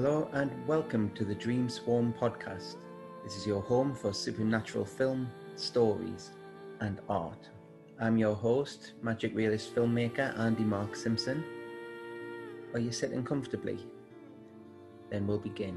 Hello and welcome to the Dream Swarm podcast. This is your home for supernatural film, stories, and art. I'm your host, magic realist filmmaker Andy Mark Simpson. Are you sitting comfortably? Then we'll begin.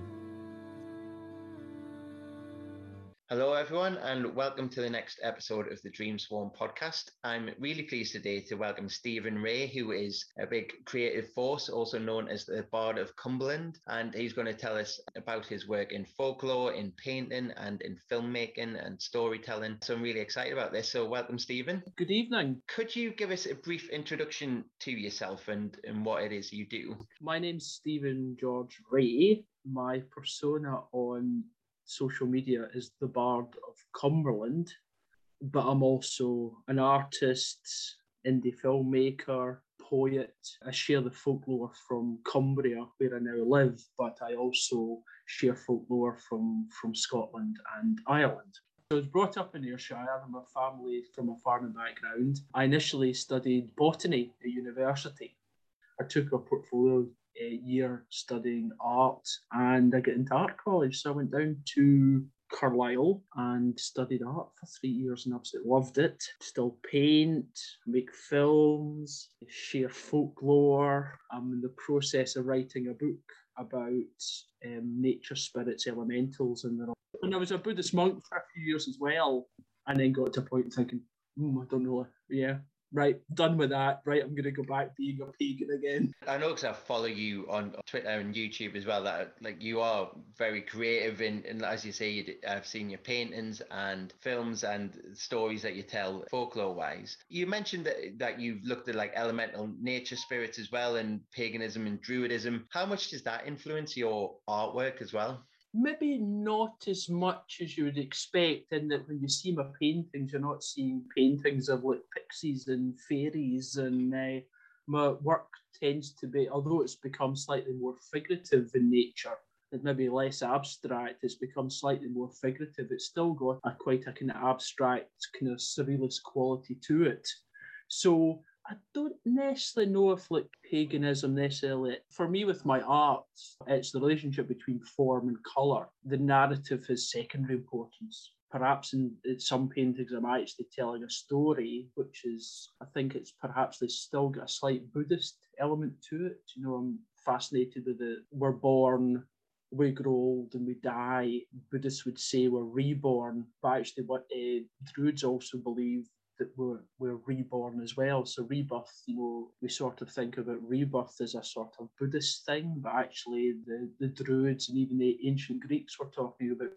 Hello, everyone, and welcome to the next episode of the Dream Swarm podcast. I'm really pleased today to welcome Stephen Ray, who is a big creative force, also known as the Bard of Cumberland. And he's going to tell us about his work in folklore, in painting, and in filmmaking and storytelling. So I'm really excited about this. So, welcome, Stephen. Good evening. Could you give us a brief introduction to yourself and, and what it is you do? My name's Stephen George Ray. My persona on social media is the Bard of Cumberland, but I'm also an artist, indie filmmaker, poet. I share the folklore from Cumbria, where I now live, but I also share folklore from, from Scotland and Ireland. I was brought up in Ayrshire. I'm a family from a farming background. I initially studied botany at university. I took a portfolio a year studying art and I got into art college. So I went down to Carlisle and studied art for three years and absolutely loved it. Still paint, make films, share folklore. I'm in the process of writing a book about um, nature spirits, elementals, and and I was a Buddhist monk for a few years as well, and then got to a point thinking, mm, I don't know, yeah, right, done with that. Right, I'm going to go back being a pagan again. I know because I follow you on Twitter and YouTube as well. That like you are very creative, in, and as you say, I've seen your paintings and films and stories that you tell folklore wise. You mentioned that that you've looked at like elemental nature spirits as well, and paganism and druidism. How much does that influence your artwork as well? Maybe not as much as you would expect in that when you see my paintings, you're not seeing paintings of like pixies and fairies and uh, my work tends to be, although it's become slightly more figurative in nature, it's maybe less abstract, it's become slightly more figurative. It's still got a quite a kind of abstract, kind of surrealist quality to it. So I don't necessarily know if like paganism necessarily for me with my art, it's the relationship between form and colour. The narrative has secondary importance. Perhaps in, some paintings I'm actually telling a story, which is I think it's perhaps they still got a slight Buddhist element to it. You know, I'm fascinated with the we're born, we grow old and we die. Buddhists would say we're reborn, but actually, what uh, Druids also believe that we're, we're reborn as well. So rebirth, you know, we sort of think about rebirth as a sort of Buddhist thing, but actually the, the Druids and even the ancient Greeks were talking about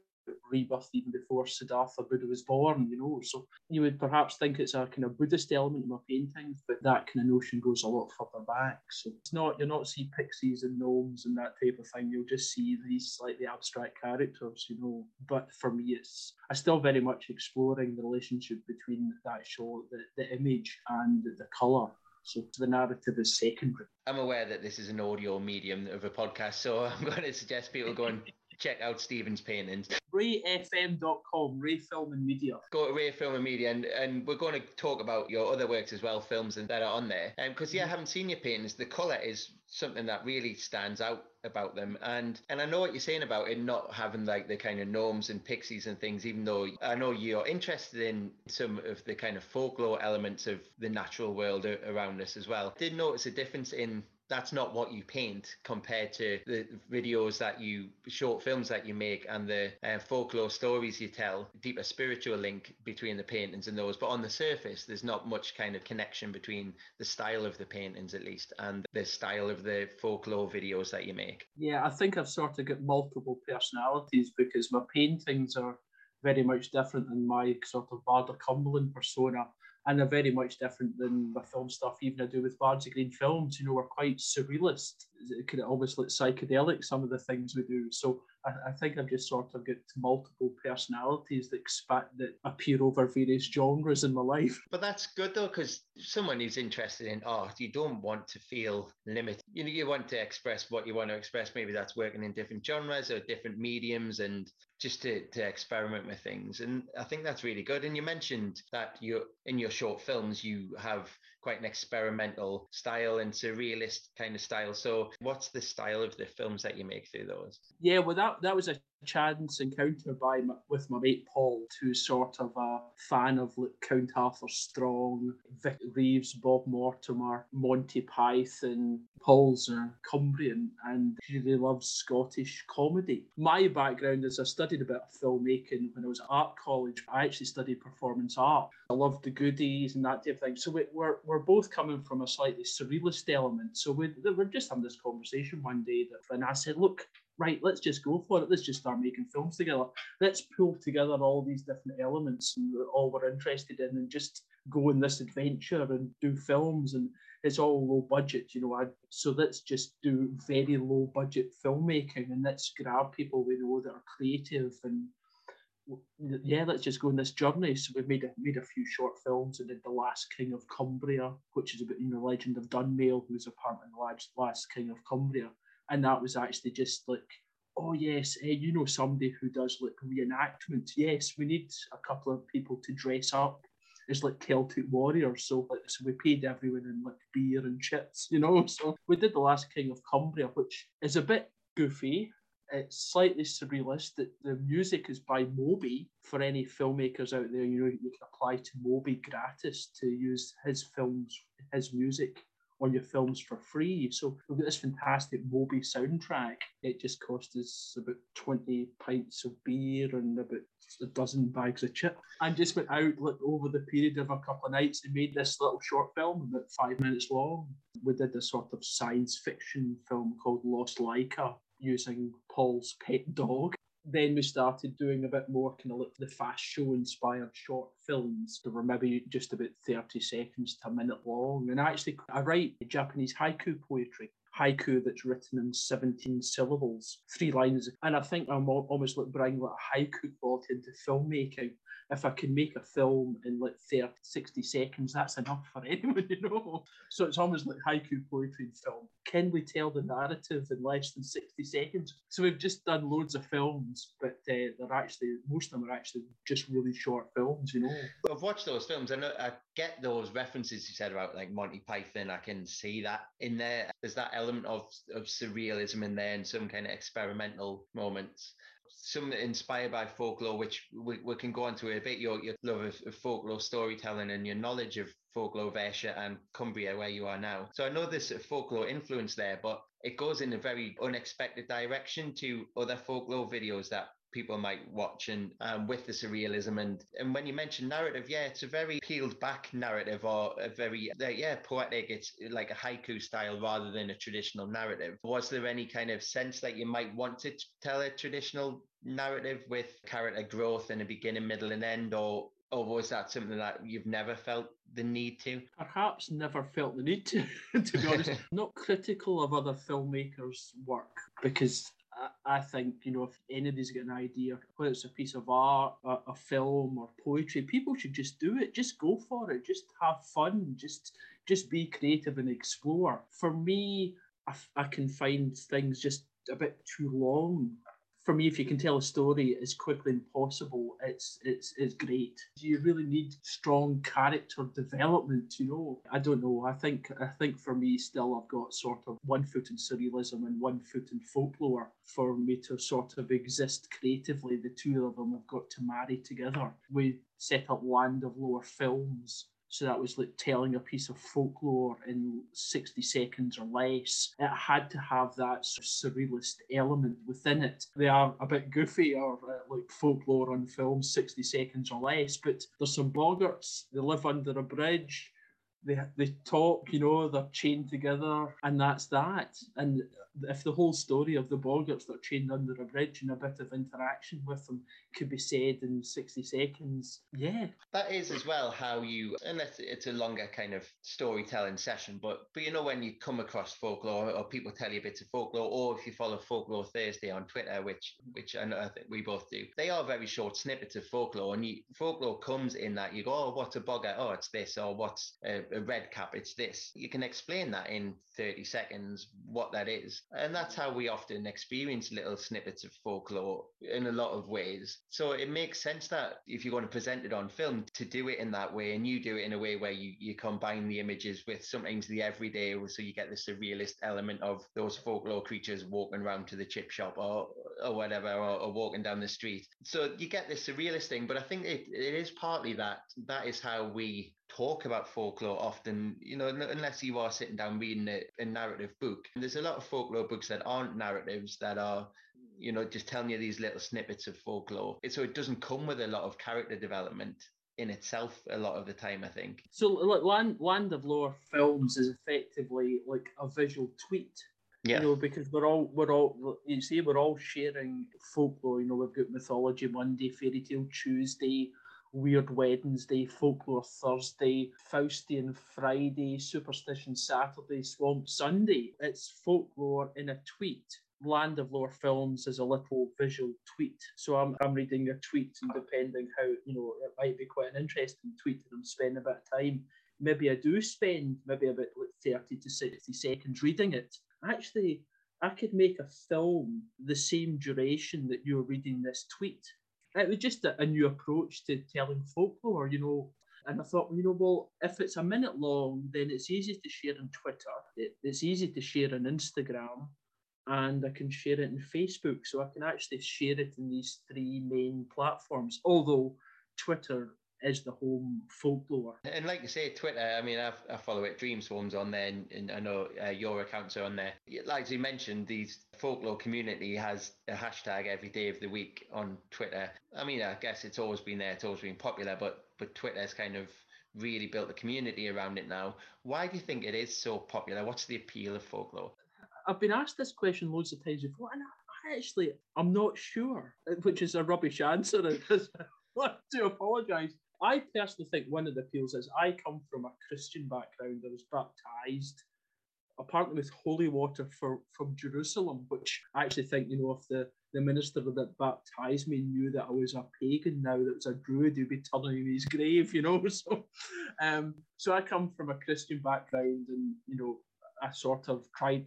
rebirth even before Siddhartha Buddha was born, you know. So you would perhaps think it's a kind of Buddhist element in my paintings, but that kind of notion goes a lot further back. So it's not you're not see pixies and gnomes and that type of thing. You'll just see these slightly abstract characters, you know. But for me, it's I still very much exploring the relationship between that show, the, the image and the, the colour. So the narrative is secondary. I'm aware that this is an audio medium of a podcast, so I'm going to suggest people go and check out Stephen's paintings. RayFM.com, Ray Film and Media. Go to Ray Film and Media, and, and we're going to talk about your other works as well, films and that are on there. Because um, yeah, I haven't seen your paintings. The colour is something that really stands out about them and and I know what you're saying about it not having like the kind of gnomes and pixies and things even though I know you're interested in some of the kind of folklore elements of the natural world around us as well did notice a difference in that's not what you paint compared to the videos that you short films that you make and the uh, folklore stories you tell. Deeper spiritual link between the paintings and those but on the surface there's not much kind of connection between the style of the paintings at least and the style of the folklore videos that you make. Yeah i think i've sort of got multiple personalities because my paintings are very much different than my sort of Bard of Cumberland persona and they're very much different than the film stuff even I do with Bards of Green Films. You know, we're quite surrealist, kind of almost like psychedelic, some of the things we do. So I, I think I've just sort of got multiple personalities that expand that appear over various genres in my life. But that's good though, because someone who's interested in art, you don't want to feel limited. You know, you want to express what you want to express. Maybe that's working in different genres or different mediums and just to, to experiment with things. And I think that's really good. And you mentioned that you in your short films you have quite an experimental style and surrealist kind of style. So, what's the style of the films that you make through those? Yeah, well, that that was a chance encounter by my, with my mate Paul, who's sort of a fan of like Count Arthur Strong, Vic Reeves, Bob Mortimer, Monty Python. Paul's a Cumbrian and he really loves Scottish comedy. My background is I studied a bit of filmmaking when I was at art college. I actually studied performance art. I loved the goodies and that type of thing. So we, we're, we're both coming from a slightly surrealist element. So we, we're just having this conversation one day that, and I said, look, right, let's just go for it. Let's just start making films together. Let's pull together all these different elements and all we're interested in and just go on this adventure and do films. And it's all low budget, you know. I, so let's just do very low budget filmmaking and let's grab people we know that are creative and yeah, let's just go on this journey. So we've made a, made a few short films and did The Last King of Cumbria, which is about you know, the legend of Dunmail, who's apparently the last, last king of Cumbria and that was actually just like oh yes eh, you know somebody who does like reenactments. Yes we need a couple of people to dress up as like celtic warriors. So like so we paid everyone in like beer and chips you know? So we did the last king of cumbria which is a bit goofy. It's slightly surrealist. The, the music is by Moby. For any filmmakers out there, you know, you can apply to Moby gratis to use his films, his music on your films for free. So we've got this fantastic Moby soundtrack. It just cost us about 20 pints of beer and about a dozen bags of chip. And just went out like, over the period of a couple of nights and made this little short film about five minutes long. We did a sort of science fiction film called Lost Laika using Paul's pet dog then we started doing a bit more kind of like the fast show inspired short films that were maybe just about 30 seconds to a minute long. And actually, I write Japanese haiku poetry haiku that's written in 17 syllables, three lines. And I think I'm almost like bringing like a haiku plot into filmmaking if I can make a film in like 30, 60 seconds, that's enough for anyone, you know. So it's almost like haiku poetry in film. Can we tell the narrative in less than 60 seconds? So we've just done loads of films, but uh, they're actually, most of them are actually just really short films, you know. I've watched those films and I get those references you said about like Monty Python. I can see that in there. There's that element of, of surrealism in there and some kind of experimental moments some inspired by folklore, which we, we can go on to a bit. Your, your love of, of folklore storytelling and your knowledge of folklore Ayrshire and Cumbria, where you are now. So I know there's a folklore influence there, but it goes in a very unexpected direction to other folklore videos that people might watch and um, with the surrealism and and when you mention narrative yeah it's a very peeled back narrative or a very uh, yeah poetic it's like a haiku style rather than a traditional narrative was there any kind of sense that you might want to tell a traditional narrative with character growth and a beginning middle and end or or was that something that you've never felt the need to? Perhaps never felt the need to, to be honest. Not critical of other filmmakers' work because I, think, you know, if anybody's got an idea, whether it's a piece of art, a, a, film, or poetry, people should just do it. Just go for it. Just have fun. Just just be creative and explore. For me, I, I can find things just a bit too long for me, if you can tell a story as quickly as possible, it's it's it's great. Do you really need strong character development, you know. I don't know. I think I think for me still I've got sort of one foot in surrealism and one foot in folklore. For me to sort of exist creatively, the two of them have got to marry together. We set up Land of Lore Films so that was like telling a piece of folklore in 60 seconds or less. It had to have that sort of surrealist element within it. They are a bit goofy or uh, like folklore on film, 60 seconds or less, but there's some boggarts, they live under a bridge. They they talk, you know, they're chained together, and that's that. And if the whole story of the Boggarts that are chained under a bridge and a bit of interaction with them could be said in 60 seconds, yeah. That is as well how you, unless it's a longer kind of storytelling session, but but you know when you come across folklore or people tell you bits of folklore, or if you follow Folklore Thursday on Twitter, which which I know I think we both do, they are very short snippets of folklore, and you, folklore comes in that you go, oh, what's a boggart? Oh, it's this, or what's a, a red cap? It's this. You can explain that in 30 seconds what that is. And that's how we often experience little snippets of folklore in a lot of ways. So it makes sense that if you're going to present it on film, to do it in that way, and you do it in a way where you, you combine the images with sometimes the everyday, so you get the surrealist element of those folklore creatures walking around to the chip shop or or whatever, or, or walking down the street. So you get this surrealist thing, but I think it, it is partly that that is how we talk about folklore often, you know, unless you are sitting down reading a, a narrative book. And there's a lot of folklore books that aren't narratives that are you know, just telling you these little snippets of folklore. So it doesn't come with a lot of character development in itself a lot of the time, I think. So like Land Land of Lore films is effectively like a visual tweet. Yeah. You know, because we're all we're all you see we're all sharing folklore. You know, we've got mythology Monday, fairy tale Tuesday, Weird Wednesday, Folklore Thursday, Faustian Friday, Superstition Saturday, Swamp Sunday. It's folklore in a tweet. Land of Lore Films is a little visual tweet. So I'm, I'm reading your tweet and depending how, you know, it might be quite an interesting tweet and I'm spending a bit of time. Maybe I do spend maybe about like 30 to 60 seconds reading it. Actually, I could make a film the same duration that you're reading this tweet it was just a, a new approach to telling folklore, you know. And I thought, you know, well, if it's a minute long, then it's easy to share on Twitter. It, it's easy to share on Instagram, and I can share it in Facebook. So I can actually share it in these three main platforms. Although Twitter is the home folklore. And like you say, Twitter, I mean, I've, I follow it, Dream Swarms on there, and, and I know uh, your accounts are on there. Like you mentioned, these folklore community has a hashtag every day of the week on Twitter. I mean, I guess it's always been there, it's always been popular, but but Twitter's kind of really built a community around it now. Why do you think it is so popular? What's the appeal of folklore? I've been asked this question loads of times before, and I actually I'm not sure, which is a rubbish answer. I want to apologise. I personally think one of the appeals is I come from a Christian background. I was baptized, apparently with holy water for, from Jerusalem, which I actually think, you know, if the, the minister that baptized me knew that I was a pagan now, that was a druid, he'd be turning in his grave, you know. So, um, so I come from a Christian background, and you know, I sort of tried.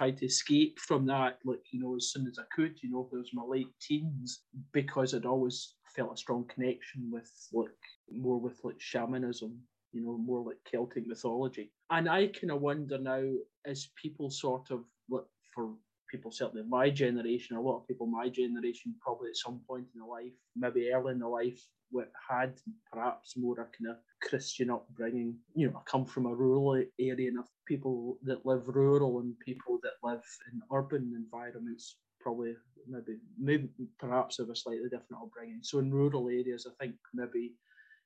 Tried to escape from that, like you know, as soon as I could. You know, there was my late teens because I'd always felt a strong connection with like more with like shamanism, you know, more like Celtic mythology. And I kind of wonder now, as people sort of look for people certainly my generation, a lot of people my generation probably at some point in their life, maybe early in their life, had perhaps more a kind of Christian upbringing. You know, I come from a rural area and people that live rural and people that live in urban environments probably maybe maybe perhaps have a slightly different upbringing. So in rural areas, I think maybe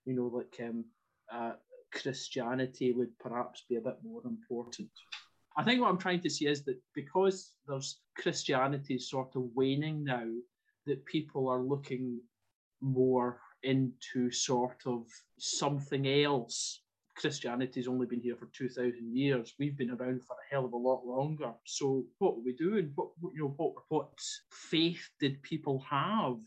you know like um, uh, Christianity would perhaps be a bit more important. I think what I'm trying to see is that because there's Christianity sort of waning now, that people are looking more into sort of something else Christianity's only been here for 2,000 years. We've been around for a hell of a lot longer. So what were we doing? What, you know, what, what faith did people have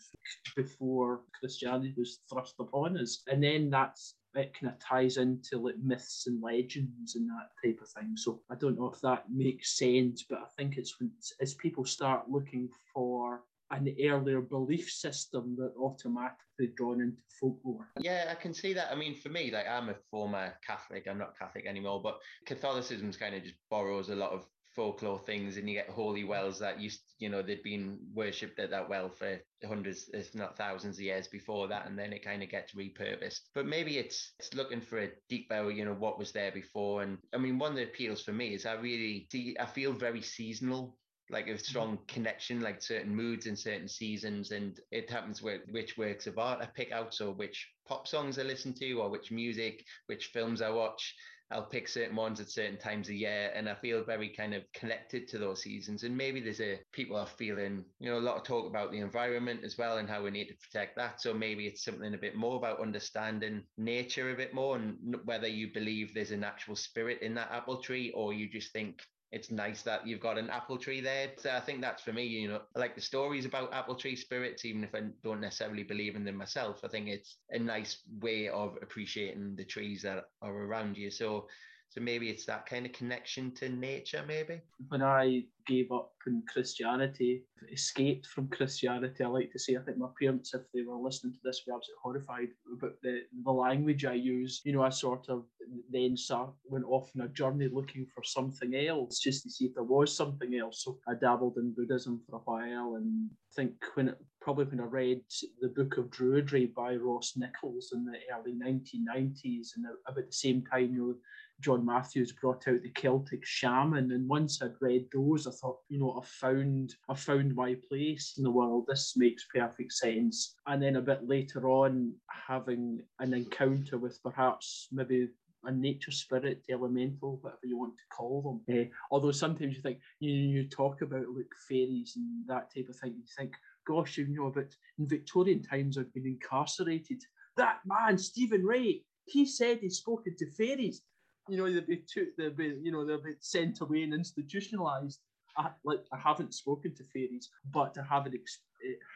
before Christianity was thrust upon us? And then that's it kind of ties into like myths and legends and that type of thing. So I don't know if that makes sense, but I think it's when as people start looking for an earlier belief system that automatically drawn into folklore. Yeah, I can see that. I mean, for me, like I'm a former Catholic, I'm not Catholic anymore, but Catholicism's kind of just borrows a lot of folklore things and you get holy wells that used you know they'd been worshipped at that well for hundreds if not thousands of years before that and then it kind of gets repurposed. But maybe it's it's looking for a deeper you know what was there before. And i mean one of the appeals for me is i really see i feel very seasonal like a mm-hmm. strong connection, like certain moods and certain seasons, and it happens with which works of art I pick out, so which pop songs I listen to, or which music, which films I watch. I'll pick certain ones at certain times of year, and I feel very kind of connected to those seasons. And maybe there's a people are feeling, you know, a lot of talk about the environment as well and how we need to protect that. So maybe it's something a bit more about understanding nature a bit more, and whether you believe there's an actual spirit in that apple tree, or you just think it's nice that you've got an apple tree there. So I think that's for me, you know, I like the stories about apple tree spirits, even if I don't necessarily believe in them myself. I think it's a nice way of appreciating the trees that are around you. So so maybe it's that kind of connection to nature, maybe. When I gave up in Christianity, escaped from Christianity, I like to say, I think my parents, if they were listening to this, were absolutely horrified about the, the language I use. You know, I sort of then start, went off on a journey looking for something else just to see if there was something else. So I dabbled in Buddhism for a while and I think when it, probably when I read the Book of Druidry by Ross Nichols in the early 1990s and about the same time, you know, John Matthews brought out the Celtic Shaman, and once I'd read those, I thought, you know, I've found I've found my place in the world. This makes perfect sense. And then a bit later on, having an encounter with perhaps maybe a nature spirit, elemental, whatever you want to call them. Uh, although sometimes you think you you talk about like fairies and that type of thing, you think, gosh, you know, but in Victorian times I've been incarcerated. That man, Stephen Ray, he said he'd spoken to fairies you know, they'd be, too, they'd be, you know, they'd be sent away and institutionalized. I, like I haven't spoken to fairies, but I have an ex- eh,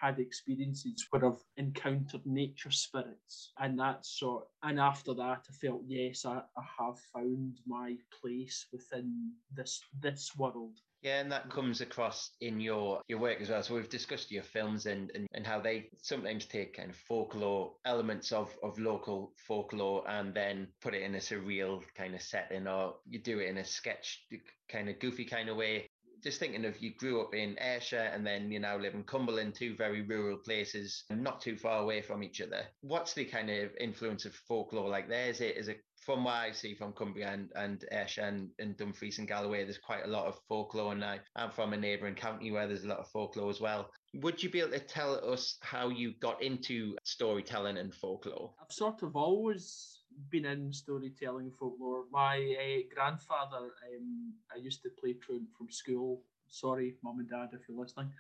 had experiences where I've encountered nature spirits, and that sort. And after that, I felt yes, I, I have found my place within this this world. Yeah, and that comes across in your your work as well. So we've discussed your films and, and, and how they sometimes take kind of folklore elements of, of local folklore and then put it in a surreal kind of setting, or you do it in a sketch kind of goofy kind of way. Just thinking of you grew up in Ayrshire and then you now live in Cumberland, two very rural places, not too far away from each other. What's the kind of influence of folklore like there? Is it is it from what I see from Cumbria and, and Ayrshire and, and Dumfries and Galloway, there's quite a lot of folklore. And I, I'm from a neighbouring county where there's a lot of folklore as well. Would you be able to tell us how you got into storytelling and folklore? I've sort of always been in storytelling folklore. My uh, grandfather, um, I used to play truant from school. Sorry, mum and dad, if you're listening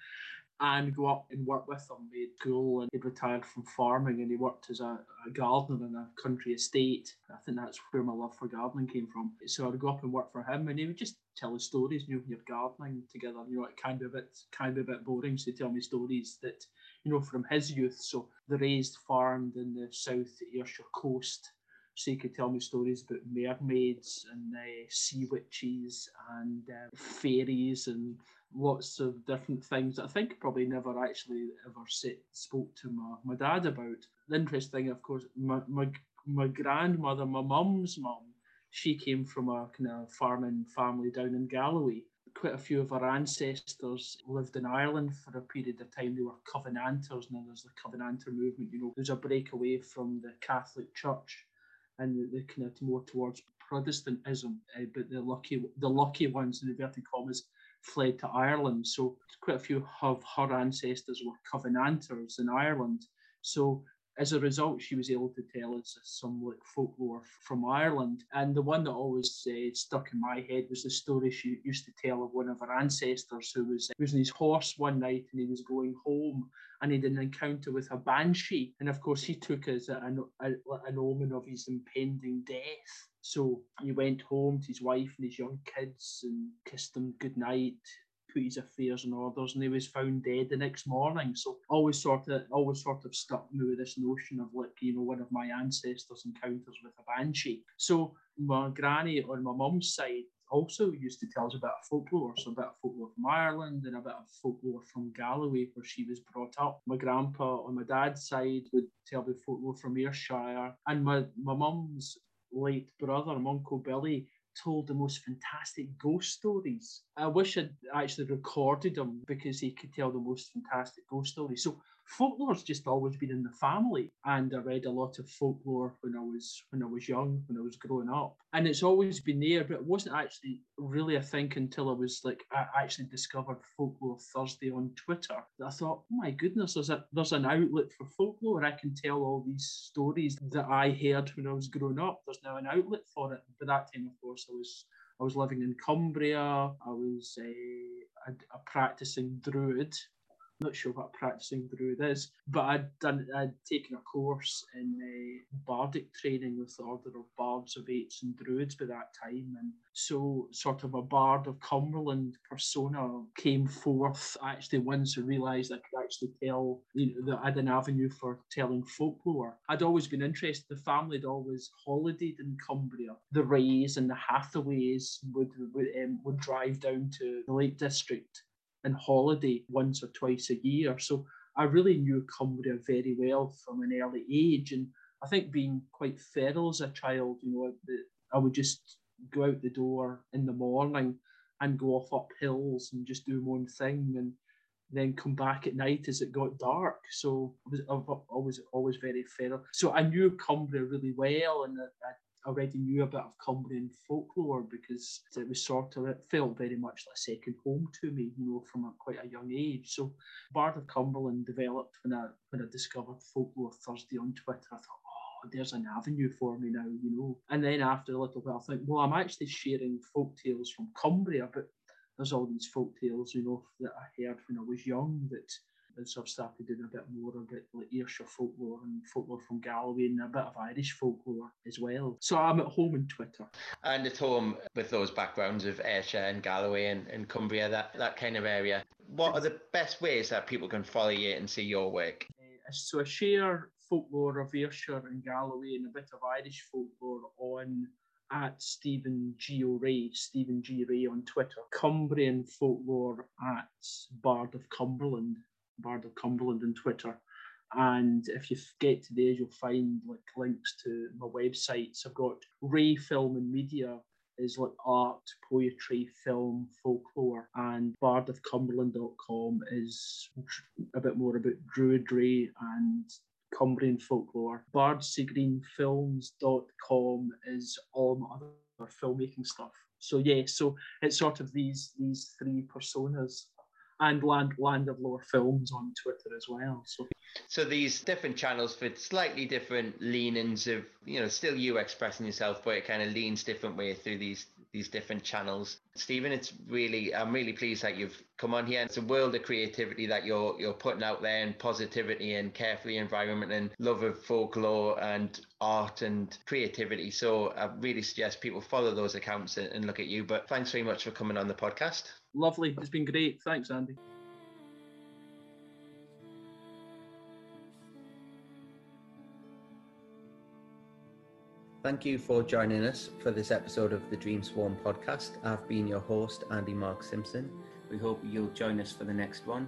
and go up and work with him. He'd and he'd retired from farming and he worked as a, a, gardener in a country estate. I think that's where my love for gardening came from. So I'd go up and work for him and he would just tell us stories, you know, you're gardening together, you know, it can be a bit can be a bit boring. So he'd tell me stories that, you know, from his youth. So the raised farmed in the South Ayrshire coast so he could tell me stories about mermaids and uh, sea witches and uh, fairies and lots of different things that I think probably never actually ever sit, spoke to my, my dad about. The interesting, thing, of course, my, my, my grandmother, my mum's mum, she came from a kind of farming family down in Galloway. Quite a few of our ancestors lived in Ireland for a period of time. They were Covenanters, and there's the Covenanter movement. You know, there's a breakaway from the Catholic Church, and the kind of more towards Protestantism. Uh, but the lucky, the lucky ones in inverted commas, fled to Ireland. So quite a few of her ancestors were Covenanters in Ireland. So as a result, she was able to tell us some like folklore from Ireland. And the one that always uh, stuck in my head was the story she used to tell of one of her ancestors who was, was on his horse one night and he was going home and he had an encounter with a banshee. And of course, he took as an, an omen of his impending death. So he went home to his wife and his young kids and kissed them goodnight, put his affairs in orders, and he was found dead the next morning. So always sort of always sort of stuck me with this notion of like, you know, one of my ancestors' encounters with a banshee. So my granny on my mum's side also used to tell us about folklore, so a bit of folklore from Ireland and a bit of folklore from Galloway, where she was brought up. My grandpa on my dad's side would tell me folklore from Ayrshire, and my my mum's late brother, Uncle Billy, told the most fantastic ghost stories. I wish I'd actually recorded them because he could tell the most fantastic ghost stories. So folklore's just always been in the family, and I read a lot of folklore when I was when I was young, when I was growing up, and it's always been there. But it wasn't actually really a thing until I was like I actually discovered Folklore Thursday on Twitter. I thought, oh my goodness, there's a there's an outlet for folklore. I can tell all these stories that I heard when I was growing up. There's now an outlet for it. But that time, of course, I was I was living in Cumbria. I was a, a, a practicing druid not sure what practicing druid is, but I'd done I'd taken a course in uh, bardic training with the Order of Bards Ovates and Druids by that time, and so sort of a Bard of Cumberland persona came forth. Actually, once I realised I could actually tell, you know, that I had an avenue for telling folklore. I'd always been interested. The family had always holidayed in Cumbria. The Rays and the Hathaways would would, um, would drive down to the Lake District and holiday once or twice a year. So I really knew Cumbria very well from an early age. And I think being quite feral as a child, you know, I would just go out the door in the morning and go off up hills and just do my own thing and then come back at night as it got dark. So I was, always always very feral. So I knew Cumbria really well and I, already knew a bit of Cumbrian folklore because it was sort of, it felt very much like second home to me, you know, from a, quite a young age. So Bard of Cumberland developed when I, when I discovered Folklore Thursday on Twitter. I thought, oh, there's an avenue for me now, you know. And then after a little bit, I think, well, I'm actually sharing folk tales from Cumbria, but there's all these folk tales, you know, that I heard when I was young that so I've started doing a bit more of it, like Ayrshire folklore and folklore from Galloway and a bit of Irish folklore as well. So I'm at home on Twitter. And at home with those backgrounds of Ayrshire and Galloway and, and Cumbria, that, that kind of area. What are the best ways that people can follow you and see your work? Uh, so I share folklore of Ayrshire and Galloway and a bit of Irish folklore on at Stephen G. O'Ray, Stephen G. Ray on Twitter, Cumbrian folklore at Bard of Cumberland Bard of Cumberland on Twitter. And if you get to these, you'll find like links to my websites. I've got Ray Film and Media is like art, poetry, film, folklore, and bardofcumberland.com is a bit more about druidry and Cumbrian folklore. bardseagreenfilms.com is all my other filmmaking stuff. So yeah, so it's sort of these these three personas and Land Land of Lore Films on Twitter as well. So so these different channels for slightly different leanings of you know still you expressing yourself, but it kind of leans different way through these these different channels. Stephen, it's really I'm really pleased that you've come on here. It's a world of creativity that you're you're putting out there and positivity and care for the environment and love of folklore and art and creativity. So I really suggest people follow those accounts and look at you. But thanks very much for coming on the podcast. Lovely. It's been great. Thanks, Andy. Thank you for joining us for this episode of the Dream Swarm podcast. I've been your host, Andy Mark Simpson. We hope you'll join us for the next one.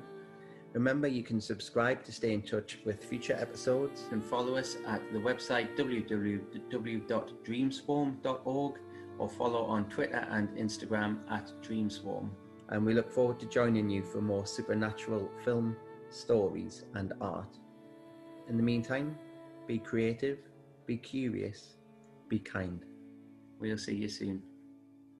Remember, you can subscribe to stay in touch with future episodes and follow us at the website www.dreamswarm.org or follow on Twitter and Instagram at Dreamswarm. And we look forward to joining you for more supernatural film, stories, and art. In the meantime, be creative, be curious, be kind. We'll see you soon.